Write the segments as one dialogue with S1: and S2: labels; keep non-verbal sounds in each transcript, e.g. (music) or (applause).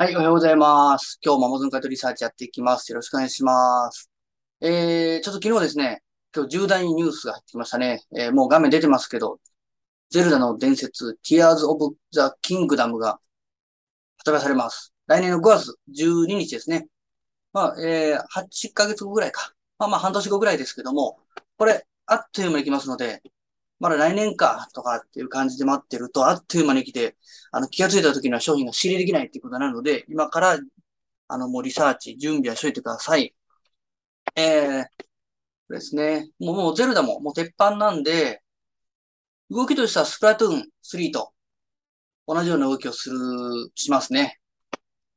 S1: はい、おはようございます。今日も Amazon カイトリサーチやっていきます。よろしくお願いします。えー、ちょっと昨日ですね、今日重大ニュースが入ってきましたね。えー、もう画面出てますけど、ゼルダの伝説、Tears of the Kingdom が発売されます。来年の5月12日ですね。まあ、えー、8ヶ月後ぐらいか。まあまあ半年後ぐらいですけども、これ、あっという間に来ますので、まだ来年か、とかっていう感じで待ってると、あっという間に来て、あの、気がついた時には商品が仕入れできないっていうことなので、今から、あの、もうリサーチ、準備はしといてください。えー、ですね。もう、もうゼルダも、もう鉄板なんで、動きとしてはスプラトゥーン3と同じような動きをする、しますね。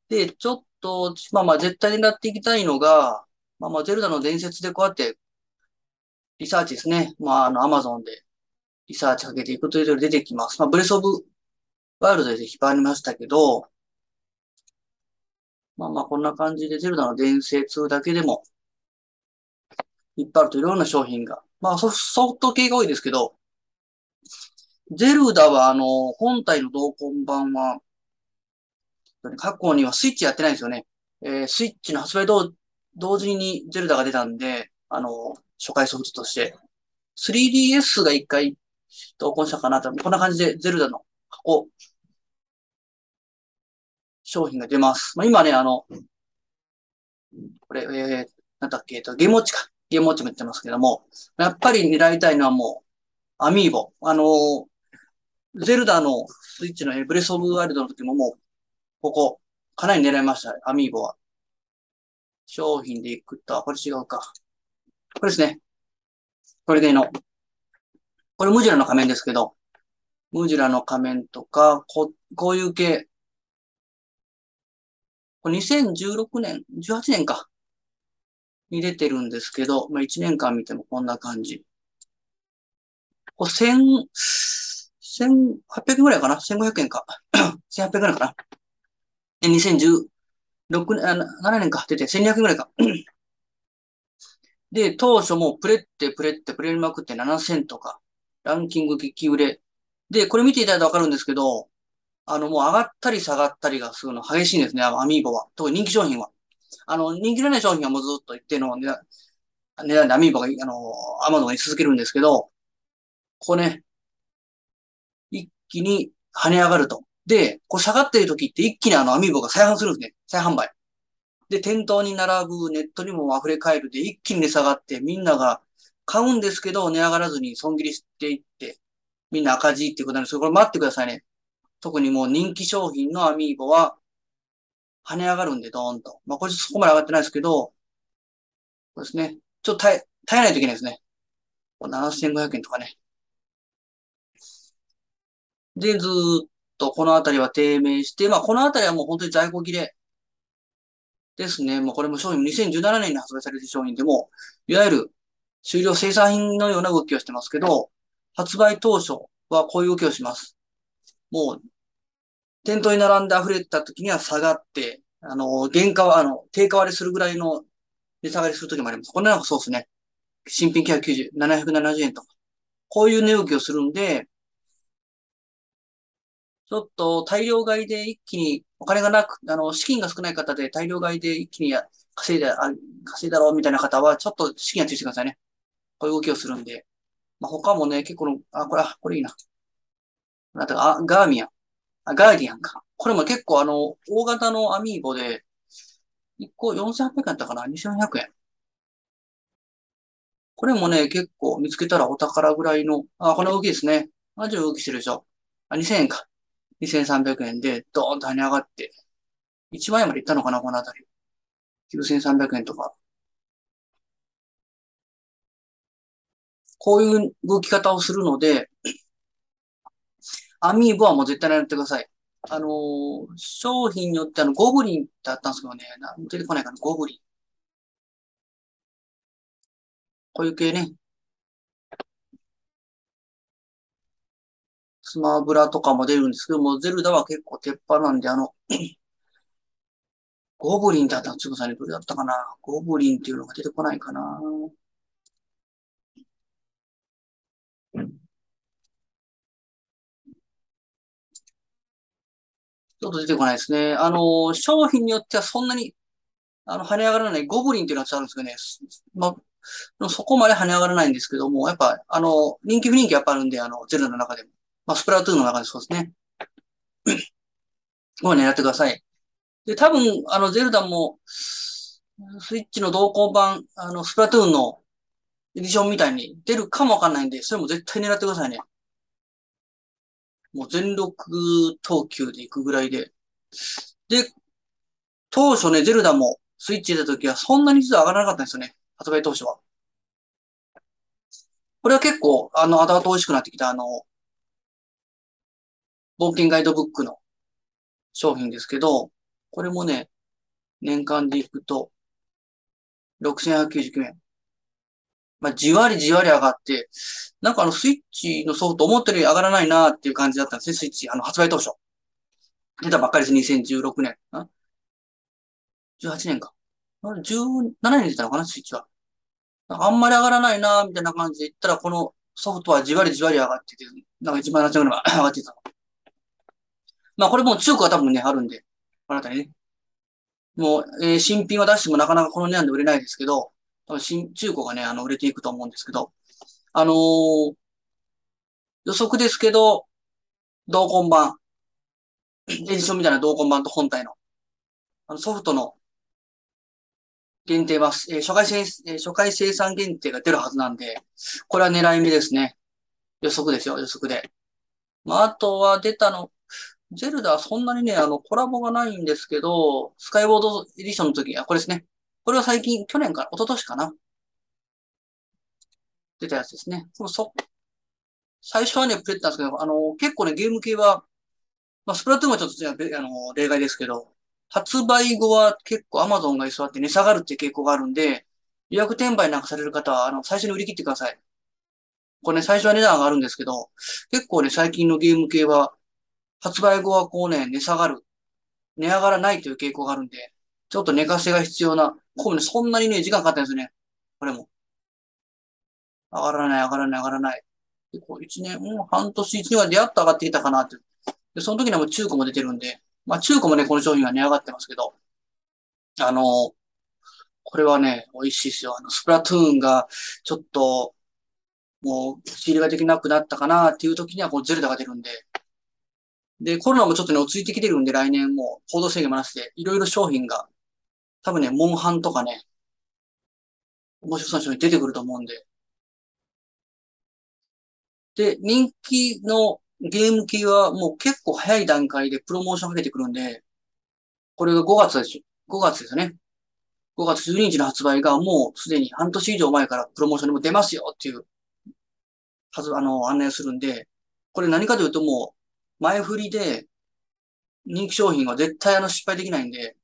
S1: で、ちょっと、まあまあ絶対になっていきたいのが、まあまあゼルダの伝説でこうやってリサーチですね。まああのアマゾンでリサーチかけていくといろいろ出てきます。まあ、ブレスオブワールドで引っ張りましたけど、まあまあこんな感じでゼルダの伝説だけでも、引っ張るといろんな商品が。まあソフト系が多いですけど、ゼルダはあの、本体の同梱版は、過去にはスイッチやってないんですよね。えー、スイッチの発売同同時にゼルダが出たんで、あの、初回ソフトとして。3DS が一回投稿したかなと。こんな感じでゼルダの箱、商品が出ます。まあ、今ね、あの、これ、えー、なんだっけ、えっと、ゲームウォッチか。ゲームウォッチも言ってますけども、やっぱり狙いたいのはもう、アミーボ。あのー、ゼルダのスイッチのエブレスオブワイルドの時ももう、ここ、かなり狙いました、アミーボは。商品でいくと、これ違うか。これですね。これでの、これムジュラの仮面ですけど、ムジュラの仮面とか、ここういう系。これ2016年、18年か。に出てるんですけど、まあ、1年間見てもこんな感じ。これ1000、1800円ぐらいかな ?1500 円か。1800円ぐらいかな？で、(coughs) 2016年、7年か出て1200円ぐらいか。で、当初もプレってプレってプレりまくって7000とか。ランキング激売れ。で、これ見ていただいたらわかるんですけど、あの、もう上がったり下がったりがするの激しいんですね、あのアミーボは。特に人気商品は。あの、人気のない商品はもうずっと一定の値段、値段でアミーボが、あの、アマゾンが続けるんですけど、ここね、一気に跳ね上がると。で、これ下がってる時って一気にあのアミーボが再販するんですね。再販売。で、店頭に並ぶネットにも溢れ返るで一気に値下がってみんなが買うんですけど、値上がらずに損切りしていって、みんな赤字っていうことなんですけど、これ待ってくださいね。特にもう人気商品のアミーボは、跳ね上がるんで、ドーンと。まあ、これそこまで上がってないですけど、そうですね。ちょっと耐え、耐えないといけないですね。7500円とかね。で、ずっとこのあたりは低迷して、まあ、このあたりはもう本当に在庫切れですね。もうこれも商品、2017年に発売された商品でも、いわゆる終了生産品のような動きをしてますけど、発売当初はこういう動きをします。もう、店頭に並んで溢れた時には下がって、あの、原価は、あの、定価割れするぐらいの値下がりする時もあります。こんなのがそうですね。新品990、770円とか。こういう値動きをするんで、ちょっと大量買いで一気にお金がなく、あの、資金が少ない方で大量買いで一気に稼いだ、稼いだろうみたいな方は、ちょっと資金がついてくださいね。こういう動きをするんで。まあ、他もね、結構の、あ、これ、あ、これいいな。なんてあ、ガーミアン。あ、ガーディアンか。これも結構あの、大型のアミーボで、1個4800円だったかな ?2400 円。これもね、結構見つけたらお宝ぐらいの、あ、この動きですね。同じ動きしてるでしょ。あ、2000円か。2300円で、ドーンと跳ね上がって、1万円までいったのかな、このあたり。9300円とか。こういう動き方をするので、アミーボはもう絶対にやってください。あのー、商品によってあの、ゴブリンってあったんですけどね、出てこないかな、ゴブリン。こういう系ね。スマブラとかも出るんですけども、ゼルダは結構鉄板なんで、あの、ゴブリンってあったの、つぶさんにどれだったかなゴブリンっていうのが出てこないかなちょっと出てこないですね。あの、商品によってはそんなに、あの、跳ね上がらないゴブリンっていうのはあるんですけどね。まあ、そこまで跳ね上がらないんですけども、やっぱ、あの、人気不人気やっぱあるんで、あの、ゼルの中でも。まあ、スプラトゥーンの中でそうですね。こう狙ってください。で、多分、あの、ゼルダも、スイッチの同梱版、あの、スプラトゥーンのエディションみたいに出るかもわかんないんで、それも絶対狙ってくださいね。もう全力投球で行くぐらいで。で、当初ね、ゼルダもスイッチ出た時はそんなに実は上がらなかったんですよね。発売当初は。これは結構、あの、後々美味しくなってきた、あの、冒険ガイドブックの商品ですけど、これもね、年間でいくと、6199円。まあ、じわりじわり上がって、なんかあのスイッチのソフト思ったより上がらないなっていう感じだったんですね、スイッチ。あの発売当初。出たばっかりです、2016年。?18 年か。17年出たのかな、スイッチは。あんまり上がらないなみたいな感じで言ったら、このソフトはじわりじわり上がってて、なんか1万7千円ぐらい上がってた。まあこれも中古は多分ね、あるんで、あなたにね。もう、えー、新品は出してもなかなかこの値段で売れないですけど、新、中古がね、あの、売れていくと思うんですけど、あのー、予測ですけど、同梱版、(clears throat) エディションみたいな同梱版と本体の、あのソフトの限定は、えー、初回生、え、初回生産限定が出るはずなんで、これは狙い目ですね。予測ですよ、予測で。まあ、あとは出たの、ゼルダはそんなにね、あの、コラボがないんですけど、スカイボードエディションの時、あ、これですね。これは最近、去年から、一昨年かな。出たやつですね。このそ、最初はね、プレッタんですけど、あの、結構ね、ゲーム系は、まあ、スプラトゥーンはちょっと、あの、例外ですけど、発売後は結構 Amazon が居座って値下がるっていう傾向があるんで、予約転売なんかされる方は、あの、最初に売り切ってください。これね、最初は値段上がるんですけど、結構ね、最近のゲーム系は、発売後はこうね、値下がる。値上がらないという傾向があるんで、ちょっと寝かせが必要な、こうね、そんなにね、時間かかったんですね。これも。上がらない、上がらない、上がらない。で、こう一年、もう半年、一年は出会って上がってきたかなって。で、その時にはもう中古も出てるんで、まあ中古もね、この商品は値上がってますけど、あの、これはね、美味しいですよ。あの、スプラトゥーンが、ちょっと、もう、仕入れができなくなったかなっていう時には、このゼルダが出るんで、で、コロナもちょっとね、落ち着いてきてるんで、来年も行動制限もなしで、いろいろ商品が、多分ね、モンハンとかね、面白そうな商品出てくると思うんで。で、人気のゲーム機はもう結構早い段階でプロモーションかけてくるんで、これが5月です5月ですよね。5月12日の発売がもうすでに半年以上前からプロモーションでも出ますよっていう、はず、あの、案内するんで、これ何かというともう、前振りで、人気商品は絶対あの失敗できないんで、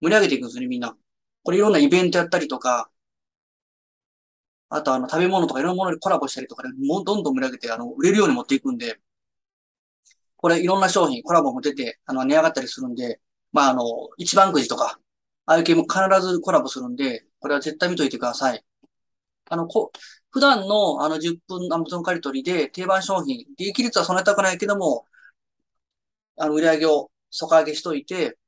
S1: 盛り上げていくんですよね、みんな。これいろんなイベントやったりとか、あとあの食べ物とかいろんなものにコラボしたりとかで、もうどんどん盛り上げて、あの、売れるように持っていくんで、これいろんな商品、コラボも出て、あの、値上がったりするんで、まあ、あの、一番くじとか、ああいう系も必ずコラボするんで、これは絶対見といてください。あの、こ、普段のあの10分アマゾン借り取りで定番商品、利益率はそんなに高くないけども、あの、売り上げを底上げしといて、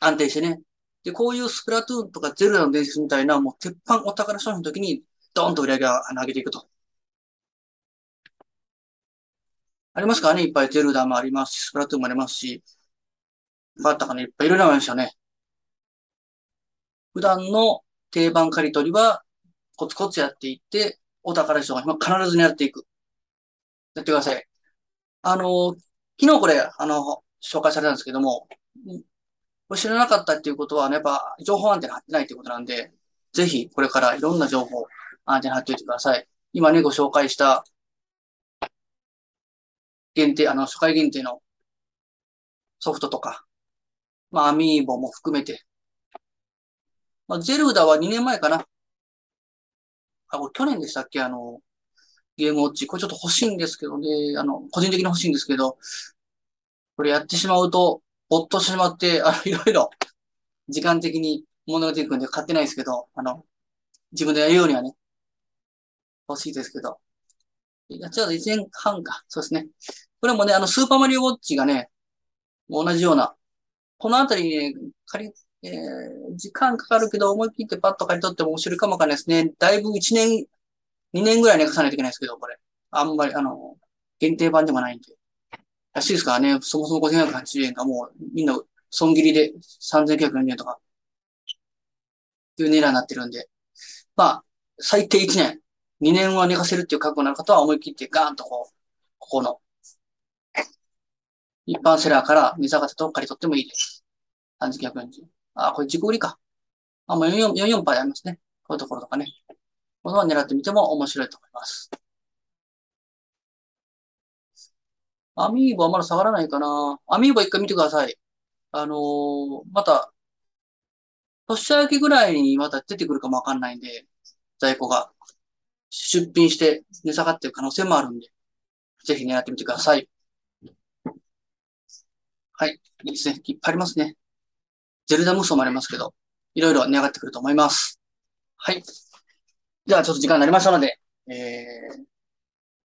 S1: 安定してね。で、こういうスプラトゥーンとかゼルダの伝説みたいな、もう鉄板お宝商品の時に、ドーンと売り上げを上げていくと。ありますかね、いっぱいゼルダもありますし、スプラトゥーンもありますし、かったかね、いっぱいいろいろありましたね。普段の定番借り取りは、コツコツやっていって、お宝商品は必ず狙っていく。やってください。あの、昨日これ、あの、紹介されたんですけども、知らなかったっていうことは、ね、やっぱ情報アンテナ張ってないっていうことなんで、ぜひこれからいろんな情報、アンテナ張っておいてください。今ね、ご紹介した限定、あの、初回限定のソフトとか、まあ、アミーボも含めて、まあ、ゼルダは2年前かな。あ、これ去年でしたっけ？あの、ゲームウォッチ。これちょっと欲しいんですけどね、あの、個人的に欲しいんですけど、これやってしまうと、ぼっとしてしまって、あの、(laughs) いろいろ、時間的に物が出てくるんで買ってないですけど、あの、自分でやるようにはね、欲しいですけど。いやちゃうと1年半か。そうですね。これもね、あの、スーパーマリオウォッチがね、同じような。このあたりね、借り、えー、時間かかるけど、思い切ってパッと借り取っても面白いかもわかんないですね。だいぶ1年、2年ぐらい寝かさないといけないですけど、これ。あんまり、あの、限定版でもないんで。安いですからね。そもそも5480円がもう、みんな、損切りで3940円とか、いう値段になってるんで。まあ、最低1年、2年は寝かせるっていう覚悟のある方は思い切ってガーンとこう、ここの、一般セラーから水下がと借り取ってもいいです。3940円。あ、これ自己売りか。あ、もう44、44パーでありますね。こういうところとかね。このまま狙ってみても面白いと思います。アミーボはまだ下がらないかな。アミーボ一回見てください。あのー、また、年明けぐらいにまた出てくるかもわかんないんで、在庫が。出品して値下がってる可能性もあるんで、ぜひ狙ってみてください。はい。いいですね。いっぱいありますね。ゼルダ無双もありますけど、いろいろ値上がってくると思います。はい。じゃあちょっと時間になりましたので、えー、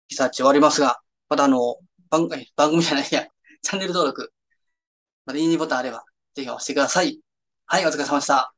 S1: リサーチ終わりますが、またあの、番 (laughs) 番組じゃないや、チャンネル登録、まだいいねボタンあれば、ぜひ押してください。はい、お疲れ様でした。